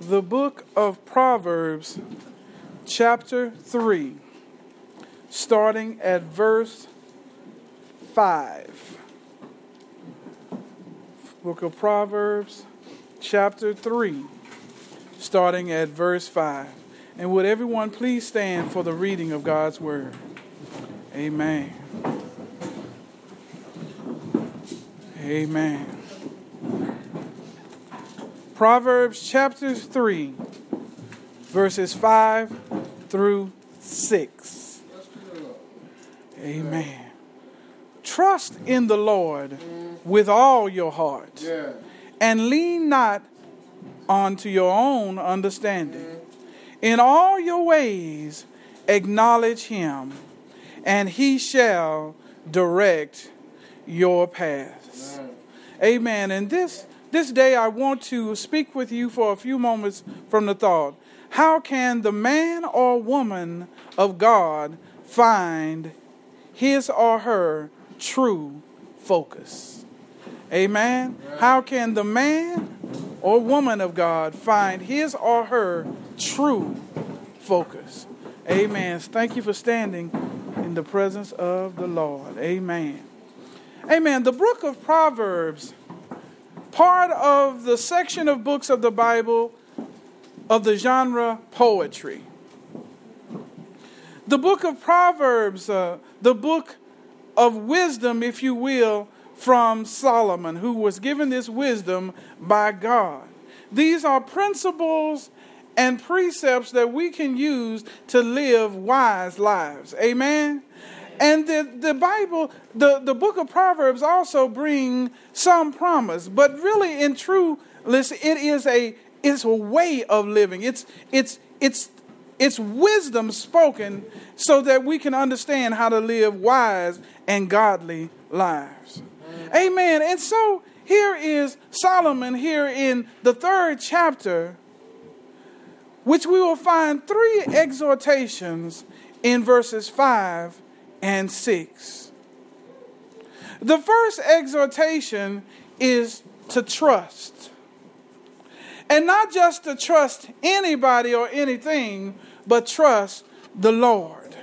the book of Proverbs, chapter 3, starting at verse 5. Book of Proverbs, chapter 3, starting at verse 5. And would everyone please stand for the reading of God's word? Amen. Amen. Proverbs chapter 3, verses 5 through 6. Amen. Trust in the Lord with all your heart and lean not onto your own understanding. In all your ways acknowledge him, and he shall direct your paths. Amen. And this this day, I want to speak with you for a few moments from the thought How can the man or woman of God find his or her true focus? Amen. How can the man or woman of God find his or her true focus? Amen. Thank you for standing in the presence of the Lord. Amen. Amen. The book of Proverbs part of the section of books of the Bible of the genre poetry. The book of Proverbs, uh, the book of wisdom, if you will, from Solomon, who was given this wisdom by God. These are principles and precepts that we can use to live wise lives. Amen. And the, the Bible, the, the book of Proverbs also bring some promise, but really in true, listen, it is a it's a way of living. It's it's it's it's wisdom spoken so that we can understand how to live wise and godly lives. Amen. And so here is Solomon here in the third chapter, which we will find three exhortations in verses 5 and 6. The first exhortation is to trust. And not just to trust anybody or anything, but trust the Lord.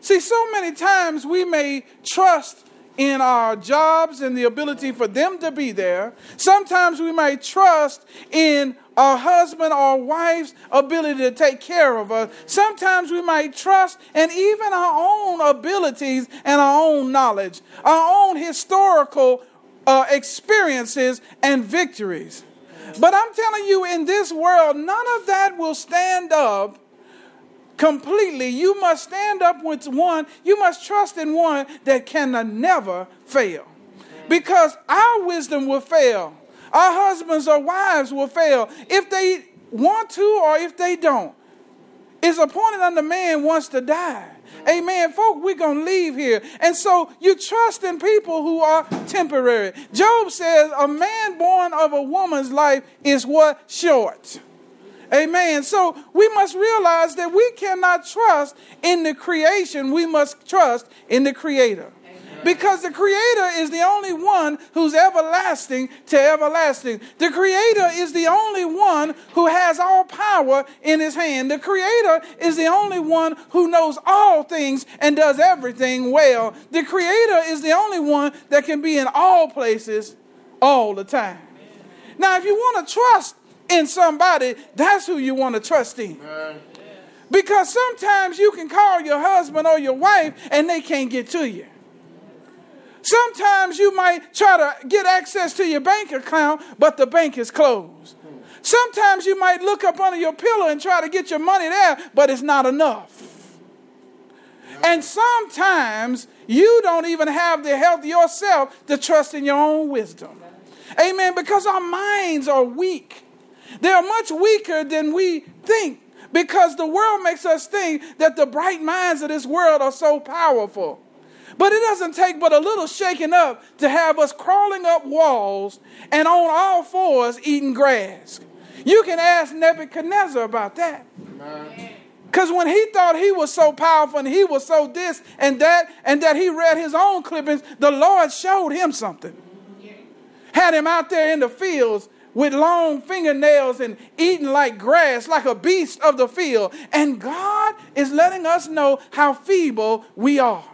See, so many times we may trust in our jobs and the ability for them to be there. Sometimes we might trust in our husband or wife's ability to take care of us. Sometimes we might trust in even our own abilities and our own knowledge, our own historical uh, experiences and victories. But I'm telling you, in this world, none of that will stand up completely. You must stand up with one, you must trust in one that can never fail. Because our wisdom will fail. Our husbands or wives will fail if they want to or if they don't. It's appointed unto man wants to die. Amen. Folk, we're going to leave here. And so you trust in people who are temporary. Job says a man born of a woman's life is what? Short. Amen. So we must realize that we cannot trust in the creation, we must trust in the Creator. Because the Creator is the only one who's everlasting to everlasting. The Creator is the only one who has all power in His hand. The Creator is the only one who knows all things and does everything well. The Creator is the only one that can be in all places all the time. Now, if you want to trust in somebody, that's who you want to trust in. Because sometimes you can call your husband or your wife and they can't get to you. Sometimes you might try to get access to your bank account, but the bank is closed. Sometimes you might look up under your pillow and try to get your money there, but it's not enough. And sometimes you don't even have the health yourself to trust in your own wisdom. Amen. Because our minds are weak. They are much weaker than we think because the world makes us think that the bright minds of this world are so powerful. But it doesn't take but a little shaking up to have us crawling up walls and on all fours eating grass. You can ask Nebuchadnezzar about that. Because when he thought he was so powerful and he was so this and that, and that he read his own clippings, the Lord showed him something. Had him out there in the fields with long fingernails and eating like grass, like a beast of the field. And God is letting us know how feeble we are.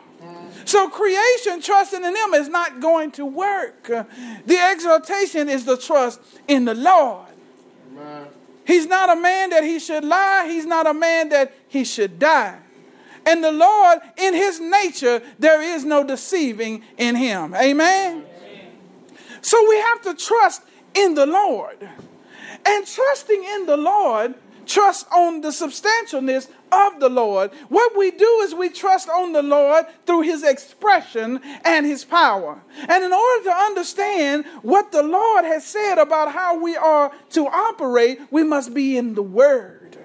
So creation trusting in him is not going to work. The exhortation is the trust in the Lord. Amen. He's not a man that he should lie. He's not a man that he should die. And the Lord, in his nature, there is no deceiving in him. Amen? Amen. So we have to trust in the Lord. And trusting in the Lord, trust on the substantialness of the Lord. What we do is we trust on the Lord through his expression and his power. And in order to understand what the Lord has said about how we are to operate, we must be in the Word.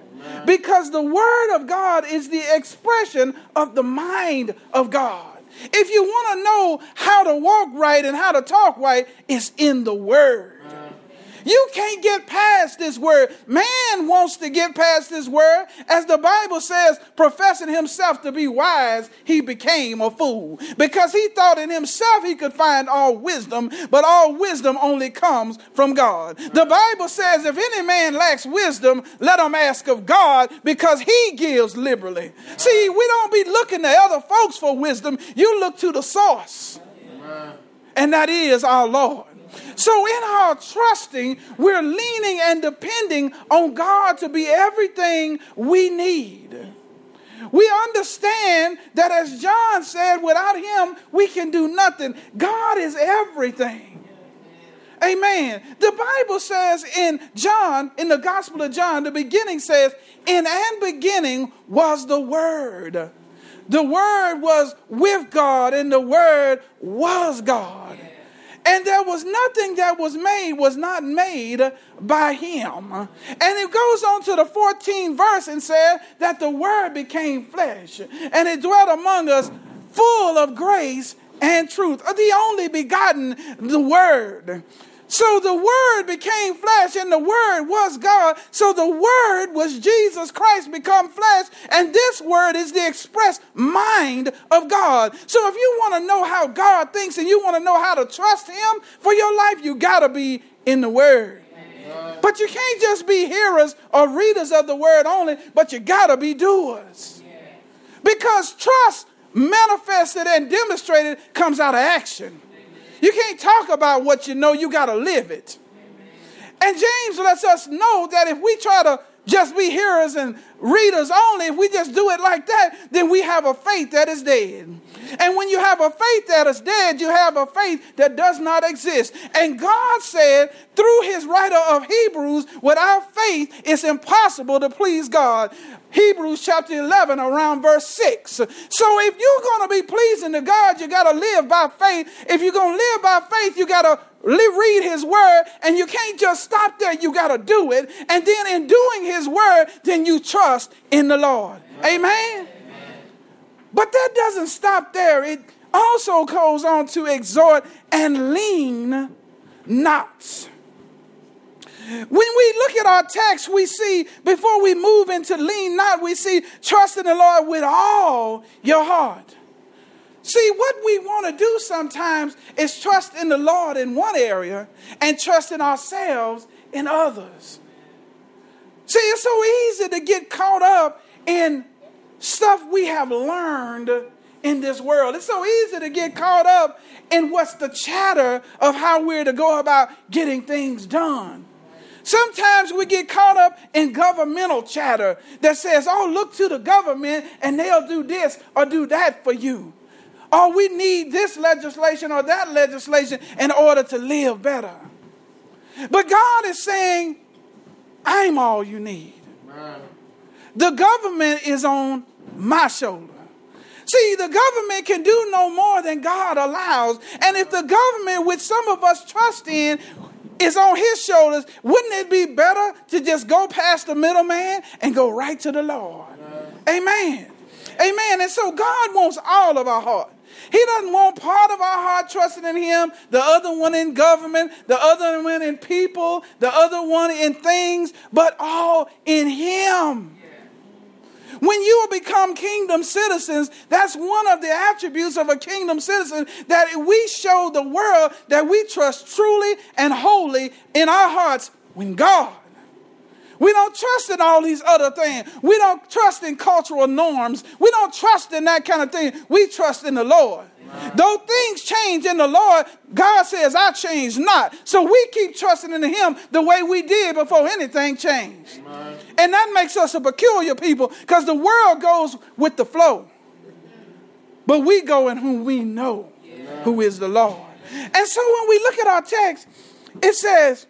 Because the Word of God is the expression of the mind of God. If you want to know how to walk right and how to talk right, it's in the Word. You can't get past this word. Man wants to get past this word. As the Bible says, professing himself to be wise, he became a fool because he thought in himself he could find all wisdom, but all wisdom only comes from God. The Bible says, if any man lacks wisdom, let him ask of God because he gives liberally. See, we don't be looking to other folks for wisdom. You look to the source, and that is our Lord. So, in our trusting, we're leaning and depending on God to be everything we need. We understand that, as John said, without Him, we can do nothing. God is everything. Amen. The Bible says in John, in the Gospel of John, the beginning says, In and beginning was the Word. The Word was with God, and the Word was God. And there was nothing that was made was not made by him. And it goes on to the 14th verse and said that the word became flesh and it dwelt among us full of grace and truth. The only begotten, the word. So the Word became flesh, and the Word was God. So the Word was Jesus Christ become flesh, and this Word is the express mind of God. So if you want to know how God thinks and you want to know how to trust Him for your life, you got to be in the Word. But you can't just be hearers or readers of the Word only, but you got to be doers. Because trust manifested and demonstrated comes out of action. You can't talk about what you know, you got to live it. And James lets us know that if we try to just be hearers and readers only, if we just do it like that, then we have a faith that is dead. And when you have a faith that is dead, you have a faith that does not exist. And God said through his writer of Hebrews, without faith, it's impossible to please God. Hebrews chapter 11, around verse 6. So if you're going to be pleasing to God, you got to live by faith. If you're going to live by faith, you got to read his word and you can't just stop there. You got to do it. And then in doing his word then you trust in the lord. Amen, amen. but that doesn't stop there. It also goes on to exhort and lean not. When we look at our text, we see, before we move into lean not, we see trust in the Lord with all your heart. See, what we want to do sometimes is trust in the Lord in one area and trust in ourselves in others. See, it's so easy to get caught up in stuff we have learned in this world. It's so easy to get caught up in what's the chatter of how we're to go about getting things done. Sometimes we get caught up in governmental chatter that says, oh, look to the government and they'll do this or do that for you. Or we need this legislation or that legislation in order to live better. But God is saying, I'm all you need. The government is on my shoulder. See, the government can do no more than God allows. And if the government, which some of us trust in, is on his shoulders, wouldn't it be better to just go past the middleman and go right to the Lord? Amen. Amen. And so God wants all of our heart. He doesn't want part of our heart trusting in Him, the other one in government, the other one in people, the other one in things, but all in Him. When you will become kingdom citizens, that's one of the attributes of a kingdom citizen that we show the world that we trust truly and wholly in our hearts when God. We don't trust in all these other things. We don't trust in cultural norms. We don't trust in that kind of thing. We trust in the Lord. Though things change in the Lord, God says, I change not. So we keep trusting in Him the way we did before anything changed. Amen. And that makes us a peculiar people because the world goes with the flow. But we go in whom we know who is the Lord. And so when we look at our text, it says,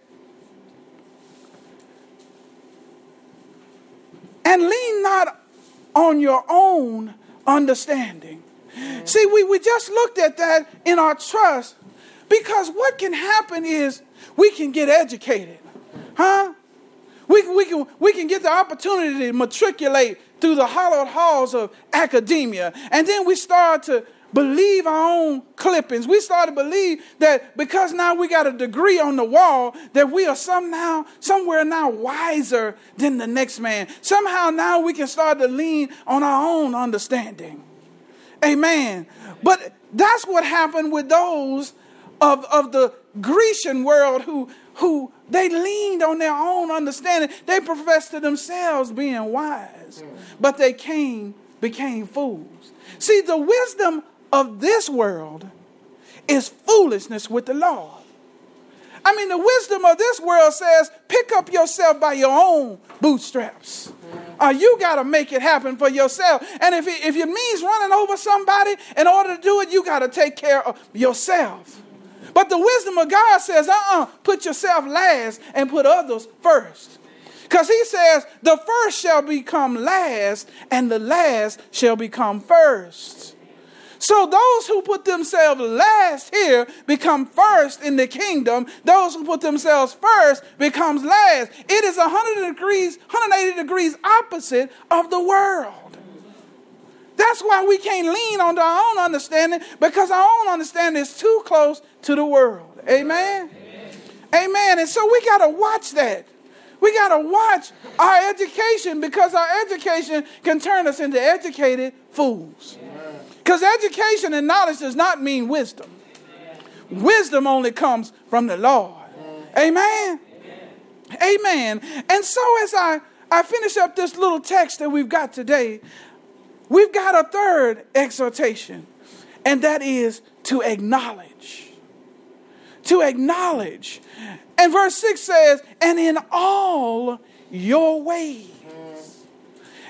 and lean not on your own understanding. See, we, we just looked at that in our trust because what can happen is we can get educated. Huh? We, we, can, we can get the opportunity to matriculate through the hollowed halls of academia. And then we start to believe our own clippings. We start to believe that because now we got a degree on the wall, that we are somehow, somewhere now wiser than the next man. Somehow now we can start to lean on our own understanding. Amen. But that's what happened with those of, of the Grecian world who, who they leaned on their own understanding. They professed to themselves being wise, but they came, became fools. See, the wisdom of this world is foolishness with the Lord. I mean, the wisdom of this world says pick up yourself by your own bootstraps. Uh, you got to make it happen for yourself. And if it, if it means running over somebody, in order to do it, you got to take care of yourself. But the wisdom of God says, uh uh-uh, uh put yourself last and put others first. Because he says, the first shall become last, and the last shall become first. So those who put themselves last here become first in the kingdom. Those who put themselves first becomes last. It is 100 degrees, 180 degrees opposite of the world. That's why we can't lean on our own understanding because our own understanding is too close to the world. Amen. Amen. Amen. And so we got to watch that. We got to watch our education because our education can turn us into educated fools. Because education and knowledge does not mean wisdom. Wisdom only comes from the Lord. Amen. Amen. And so as I, I finish up this little text that we've got today, we've got a third exhortation, and that is to acknowledge. To acknowledge. And verse 6 says, and in all your ways,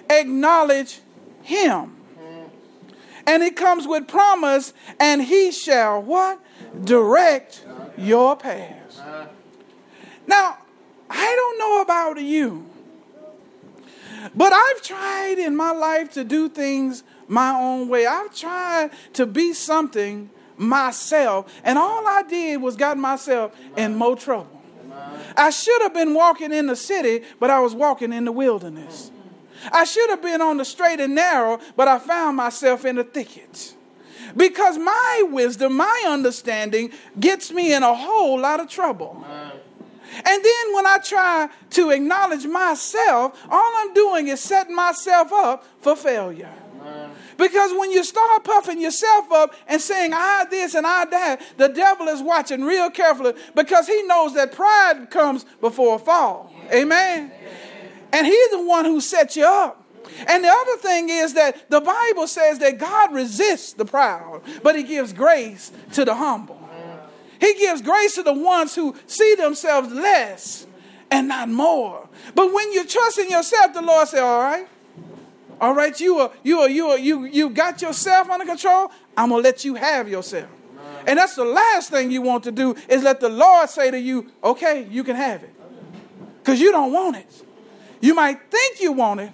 acknowledge him and it comes with promise, and he shall what? Direct your paths. Now, I don't know about you, but I've tried in my life to do things my own way. I've tried to be something myself, and all I did was got myself in more trouble. I should have been walking in the city, but I was walking in the wilderness. I should have been on the straight and narrow, but I found myself in the thicket. Because my wisdom, my understanding gets me in a whole lot of trouble. And then when I try to acknowledge myself, all I'm doing is setting myself up for failure. Because when you start puffing yourself up and saying, I this and I that, the devil is watching real carefully because he knows that pride comes before a fall. Amen. And he's the one who sets you up. And the other thing is that the Bible says that God resists the proud, but he gives grace to the humble. He gives grace to the ones who see themselves less and not more. But when you trust in yourself, the Lord says, All right, all right, you are you are you are you you got yourself under control. I'm gonna let you have yourself. And that's the last thing you want to do is let the Lord say to you, okay, you can have it. Because you don't want it. You might think you want it,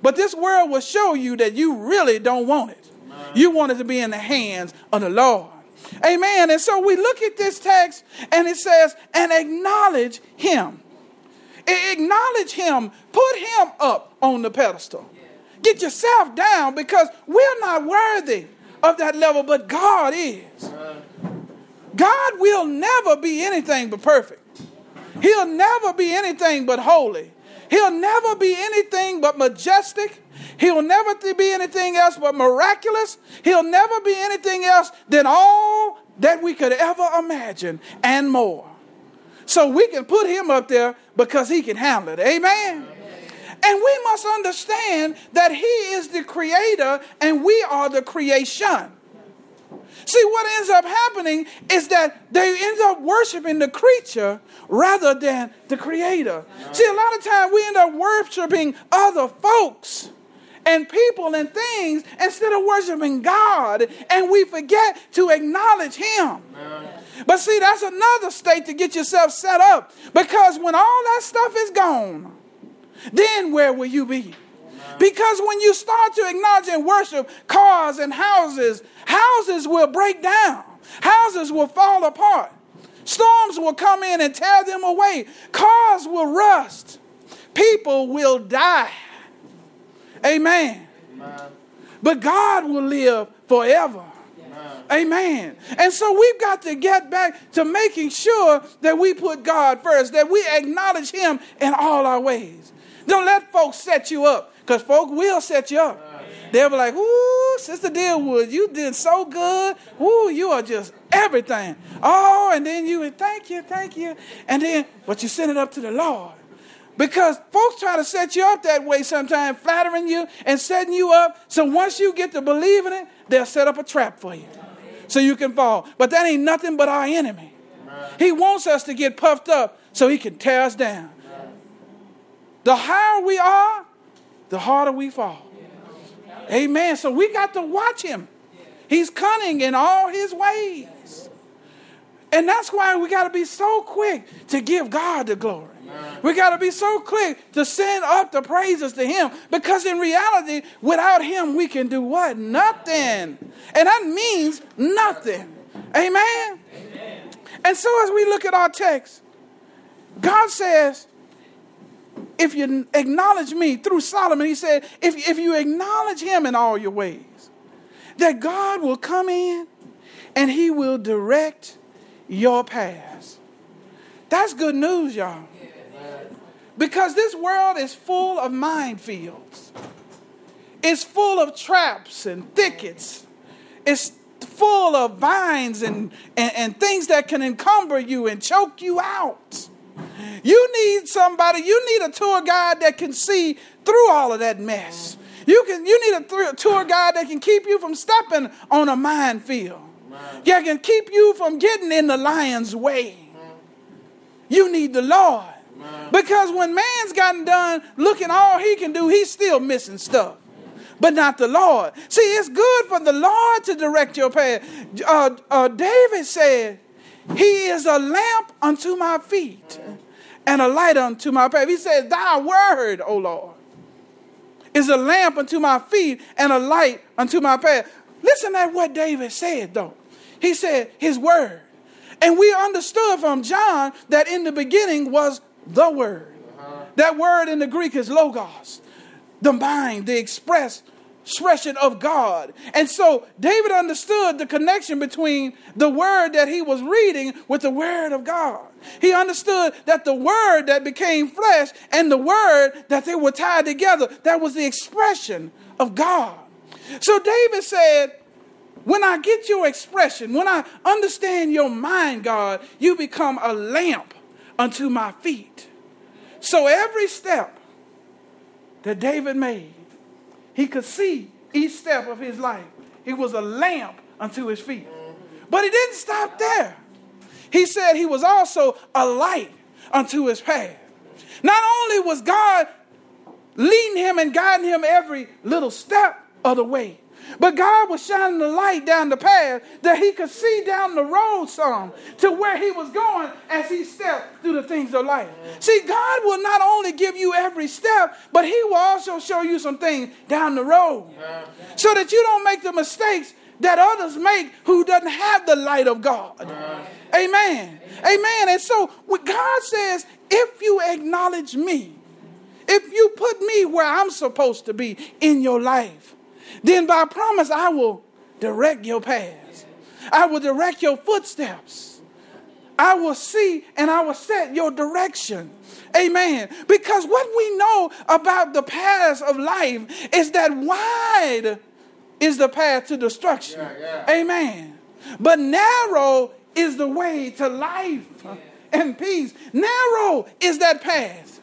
but this world will show you that you really don't want it. You want it to be in the hands of the Lord. Amen. And so we look at this text and it says, and acknowledge him. Acknowledge him. Put him up on the pedestal. Get yourself down because we're not worthy of that level, but God is. God will never be anything but perfect. He'll never be anything but holy. He'll never be anything but majestic. He'll never be anything else but miraculous. He'll never be anything else than all that we could ever imagine and more. So we can put him up there because he can handle it. Amen. And we must understand that he is the creator and we are the creation. See, what ends up happening is that they end up worshiping the creature rather than the creator. See, a lot of times we end up worshiping other folks and people and things instead of worshiping God, and we forget to acknowledge Him. But see, that's another state to get yourself set up because when all that stuff is gone, then where will you be? Because when you start to acknowledge and worship cars and houses, houses will break down, houses will fall apart, storms will come in and tear them away, cars will rust, people will die. Amen. Amen. But God will live forever. Amen. And so we've got to get back to making sure that we put God first, that we acknowledge Him in all our ways. Don't let folks set you up, because folk will set you up. They'll be like, Ooh, Sister Deerwood, you did so good. Ooh, you are just everything. Oh, and then you, would thank you, thank you. And then, but you send it up to the Lord. Because folks try to set you up that way sometimes, flattering you and setting you up. So once you get to believing it, they'll set up a trap for you so you can fall. But that ain't nothing but our enemy. He wants us to get puffed up so he can tear us down. The higher we are, the harder we fall. Amen. So we got to watch him. He's cunning in all his ways. And that's why we got to be so quick to give God the glory. We got to be so quick to send up the praises to Him because in reality, without Him, we can do what? Nothing. And that means nothing. Amen? Amen. And so as we look at our text, God says, if you acknowledge me through Solomon, he said, if, if you acknowledge him in all your ways, that God will come in and he will direct your paths. That's good news, y'all. Because this world is full of minefields. It's full of traps and thickets. It's full of vines and, and, and things that can encumber you and choke you out. You need somebody, you need a tour guide that can see through all of that mess. You, can, you need a tour guide that can keep you from stepping on a minefield. That can keep you from getting in the lion's way. You need the Lord. Because when man's gotten done looking all he can do, he's still missing stuff. But not the Lord. See, it's good for the Lord to direct your path. Uh, uh, David said, He is a lamp unto my feet and a light unto my path. He said, Thy word, O Lord, is a lamp unto my feet and a light unto my path. Listen at what David said, though. He said, His word. And we understood from John that in the beginning was the word. Uh-huh. That word in the Greek is logos, the mind, the express expression of God. And so David understood the connection between the word that he was reading with the word of God. He understood that the word that became flesh and the word that they were tied together, that was the expression of God. So David said, when I get your expression, when I understand your mind, God, you become a lamp unto my feet. So every step that David made, he could see each step of his life. He was a lamp unto his feet. But he didn't stop there. He said he was also a light unto his path. Not only was God leading him and guiding him every little step of the way, but God was shining the light down the path that he could see down the road some to where he was going as he stepped through the things of life. See, God will not only give you every step, but he will also show you some things down the road so that you don't make the mistakes that others make who doesn't have the light of God. Amen. Amen. And so what God says, if you acknowledge me, if you put me where I'm supposed to be in your life, then by promise I will direct your paths. I will direct your footsteps. I will see and I will set your direction. Amen. Because what we know about the paths of life is that wide is the path to destruction. Yeah, yeah. Amen. But narrow is the way to life yeah. and peace. Narrow is that path.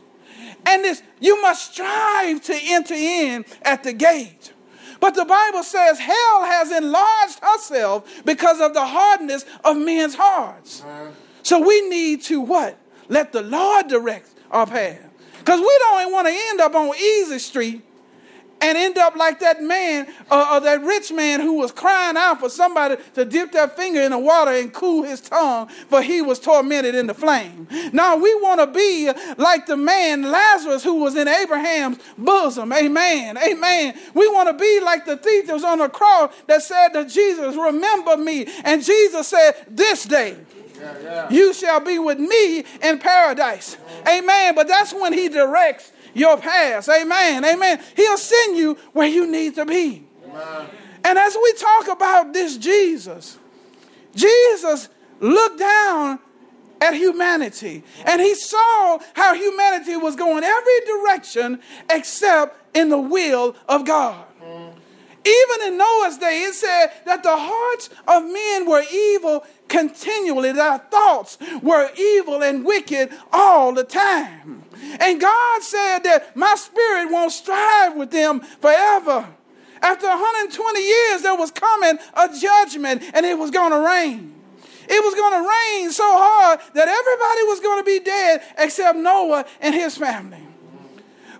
And this you must strive to enter in at the gate. But the Bible says hell has enlarged herself because of the hardness of men's hearts. So we need to what? Let the Lord direct our path. Because we don't want to end up on easy street and end up like that man uh, or that rich man who was crying out for somebody to dip their finger in the water and cool his tongue, for he was tormented in the flame. Now we want to be like the man Lazarus who was in Abraham's bosom. Amen. Amen. We want to be like the thief that was on the cross that said to Jesus, Remember me. And Jesus said, This day. Yeah, yeah. You shall be with me in paradise. Amen. But that's when he directs your past. Amen. Amen. He'll send you where you need to be. Amen. And as we talk about this Jesus, Jesus looked down at humanity and he saw how humanity was going every direction except in the will of God. Even in Noah's day, it said that the hearts of men were evil continually, their thoughts were evil and wicked all the time. And God said that my spirit won't strive with them forever. After 120 years, there was coming a judgment and it was going to rain. It was going to rain so hard that everybody was going to be dead except Noah and his family.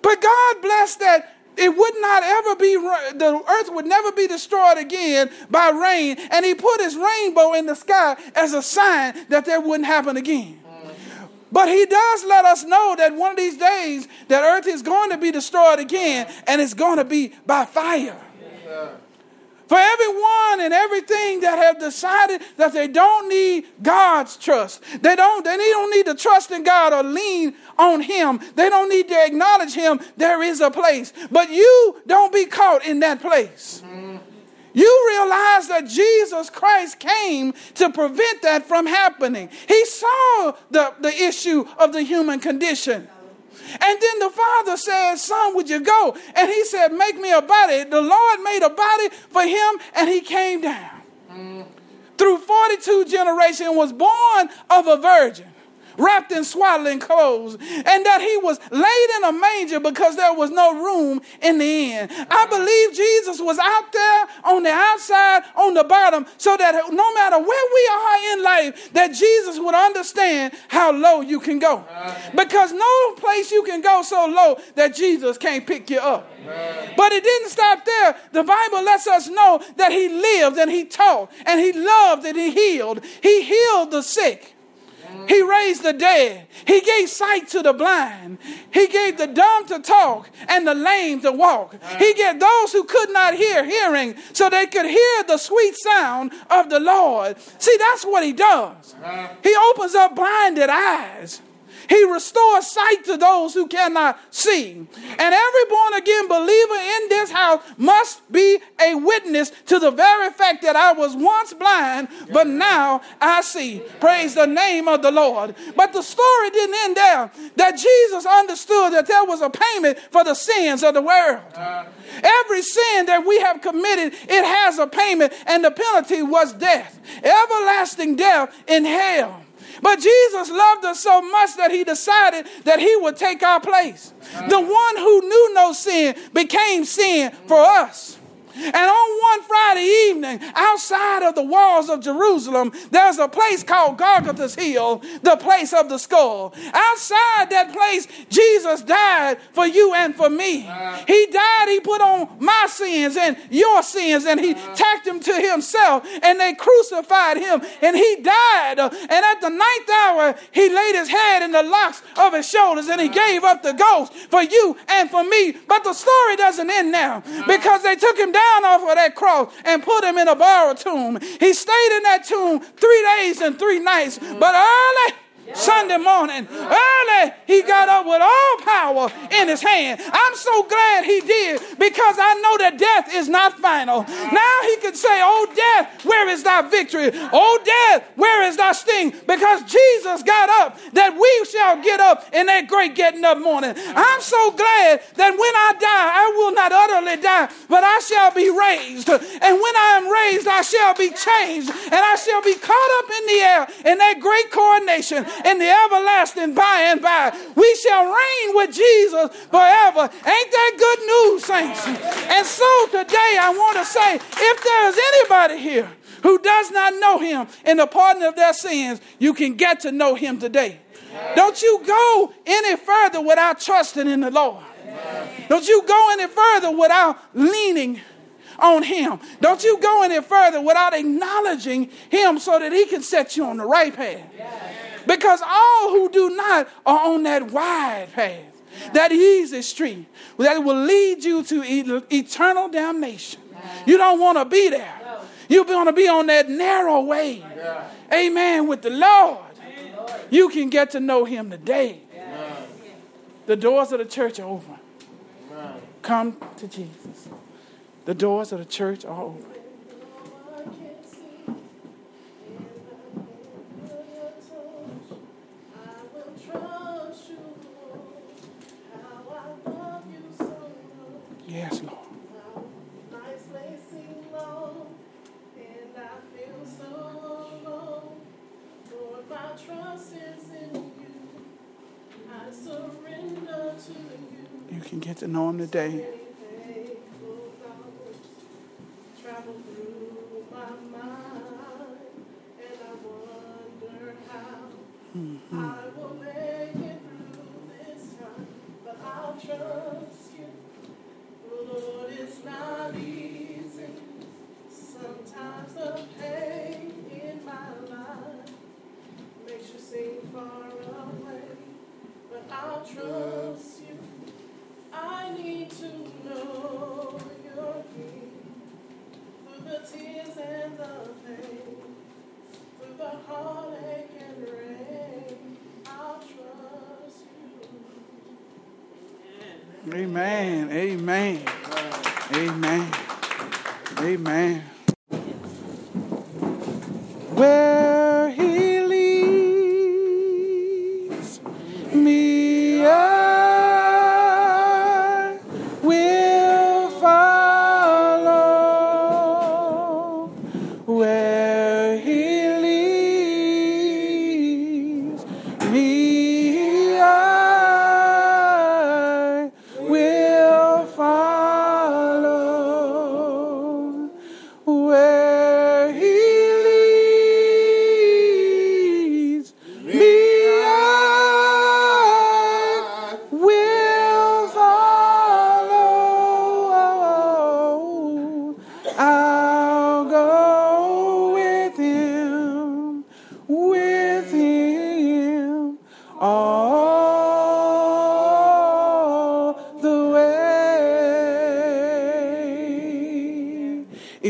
But God blessed that it would not ever be, the earth would never be destroyed again by rain. And he put his rainbow in the sky as a sign that that wouldn't happen again. But he does let us know that one of these days that earth is going to be destroyed again and it's going to be by fire. For everyone and everything that have decided that they don't need God's trust, they don't, they don't need to trust in God or lean on Him. They don't need to acknowledge Him. There is a place. But you don't be caught in that place. You realize that Jesus Christ came to prevent that from happening. He saw the, the issue of the human condition. And then the father said, Son, would you go? And he said, Make me a body. The Lord made a body for him, and he came down. Mm. Through 42 generations, was born of a virgin wrapped in swaddling clothes, and that he was laid in a manger because there was no room in the inn. I believe Jesus was out there on the outside, on the bottom, so that no matter where we are in life, that Jesus would understand how low you can go. Because no place you can go so low that Jesus can't pick you up. But it didn't stop there. The Bible lets us know that he lived and he taught and he loved and he healed. He healed the sick. He raised the dead. He gave sight to the blind. He gave the dumb to talk and the lame to walk. He gave those who could not hear hearing so they could hear the sweet sound of the Lord. See, that's what he does. He opens up blinded eyes. He restores sight to those who cannot see. And every born again believer in this house must be a witness to the very fact that I was once blind, but now I see. Praise the name of the Lord. But the story didn't end there. That Jesus understood that there was a payment for the sins of the world. Every sin that we have committed, it has a payment, and the penalty was death, everlasting death in hell. But Jesus loved us so much that he decided that he would take our place. The one who knew no sin became sin for us. And on one Friday evening, outside of the walls of Jerusalem, there's a place called Golgotha's Hill, the place of the skull. Outside that place, Jesus died for you and for me. He died, he put on my sins and your sins, and he tacked them to himself, and they crucified him, and he died. And at the ninth hour, he laid his head in the locks of his shoulders, and he gave up the ghost for you and for me. But the story doesn't end now because they took him down down off of that cross and put him in a borrowed tomb. He stayed in that tomb three days and three nights. But early, Sunday morning, early, he got up with all power in his hand. I'm so glad he did because I know that death is not final. Now he can say, Oh, death, where is thy victory? Oh, death, where is thy sting? Because Jesus got up that we shall get up in that great getting up morning. I'm so glad that when I die, I will not utterly die, but I shall be raised. And when I am raised, I shall be changed, and I shall be caught up in the air in that great coronation in the everlasting by and by. We shall reign with Jesus forever. Ain't that good news, saints? And so today I want to say if there's anybody here who does not know him in the pardon of their sins, you can get to know him today. Don't you go any further without trusting in the Lord. Don't you go any further without leaning on him. Don't you go any further without acknowledging him so that he can set you on the right path. Because all who do not are on that wide path, that easy street that will lead you to eternal damnation. You don't want to be there. You want to be on that narrow way. Amen. With the Lord. You can get to know him today. The doors of the church are open. Come to Jesus. The doors of the church are open. Can get to know him today. Amen. Amen. Amen. Amen. Where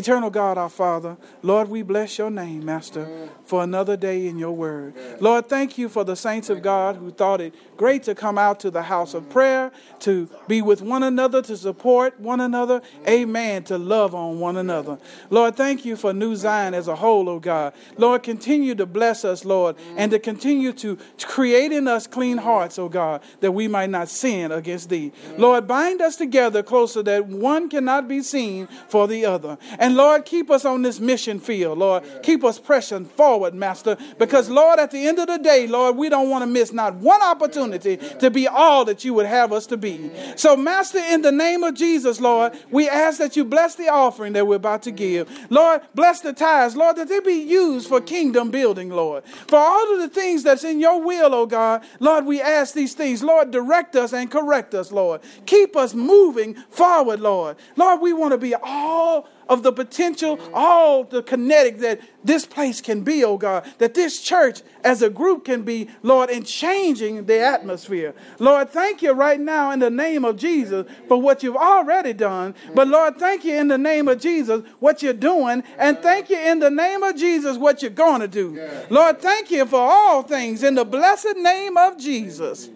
Eternal God, our Father, Lord, we bless your name, Master, for another day in your word. Lord, thank you for the saints of God who thought it great to come out to the house of prayer, to be with one another, to support one another. Amen. To love on one another. Lord, thank you for New Zion as a whole, oh God. Lord, continue to bless us, Lord, and to continue to create in us clean hearts, oh God, that we might not sin against thee. Lord, bind us together closer that one cannot be seen for the other. And Lord, keep us on this mission field, Lord. Keep us pressing forward, Master, because Lord, at the end of the day, Lord, we don't want to miss not one opportunity to be all that you would have us to be. So, Master, in the name of Jesus, Lord, we ask that you bless the offering that we're about to give. Lord, bless the tithes, Lord, that they be used for kingdom building, Lord. For all of the things that's in your will, oh God, Lord, we ask these things. Lord, direct us and correct us, Lord. Keep us moving forward, Lord. Lord, we want to be all of the potential, all the kinetic that this place can be, oh God, that this church as a group can be, Lord, in changing the atmosphere. Lord, thank you right now in the name of Jesus for what you've already done. But Lord, thank you in the name of Jesus what you're doing. And thank you in the name of Jesus what you're going to do. Lord, thank you for all things in the blessed name of Jesus.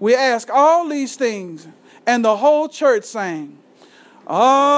We ask all these things, and the whole church sang. Amen.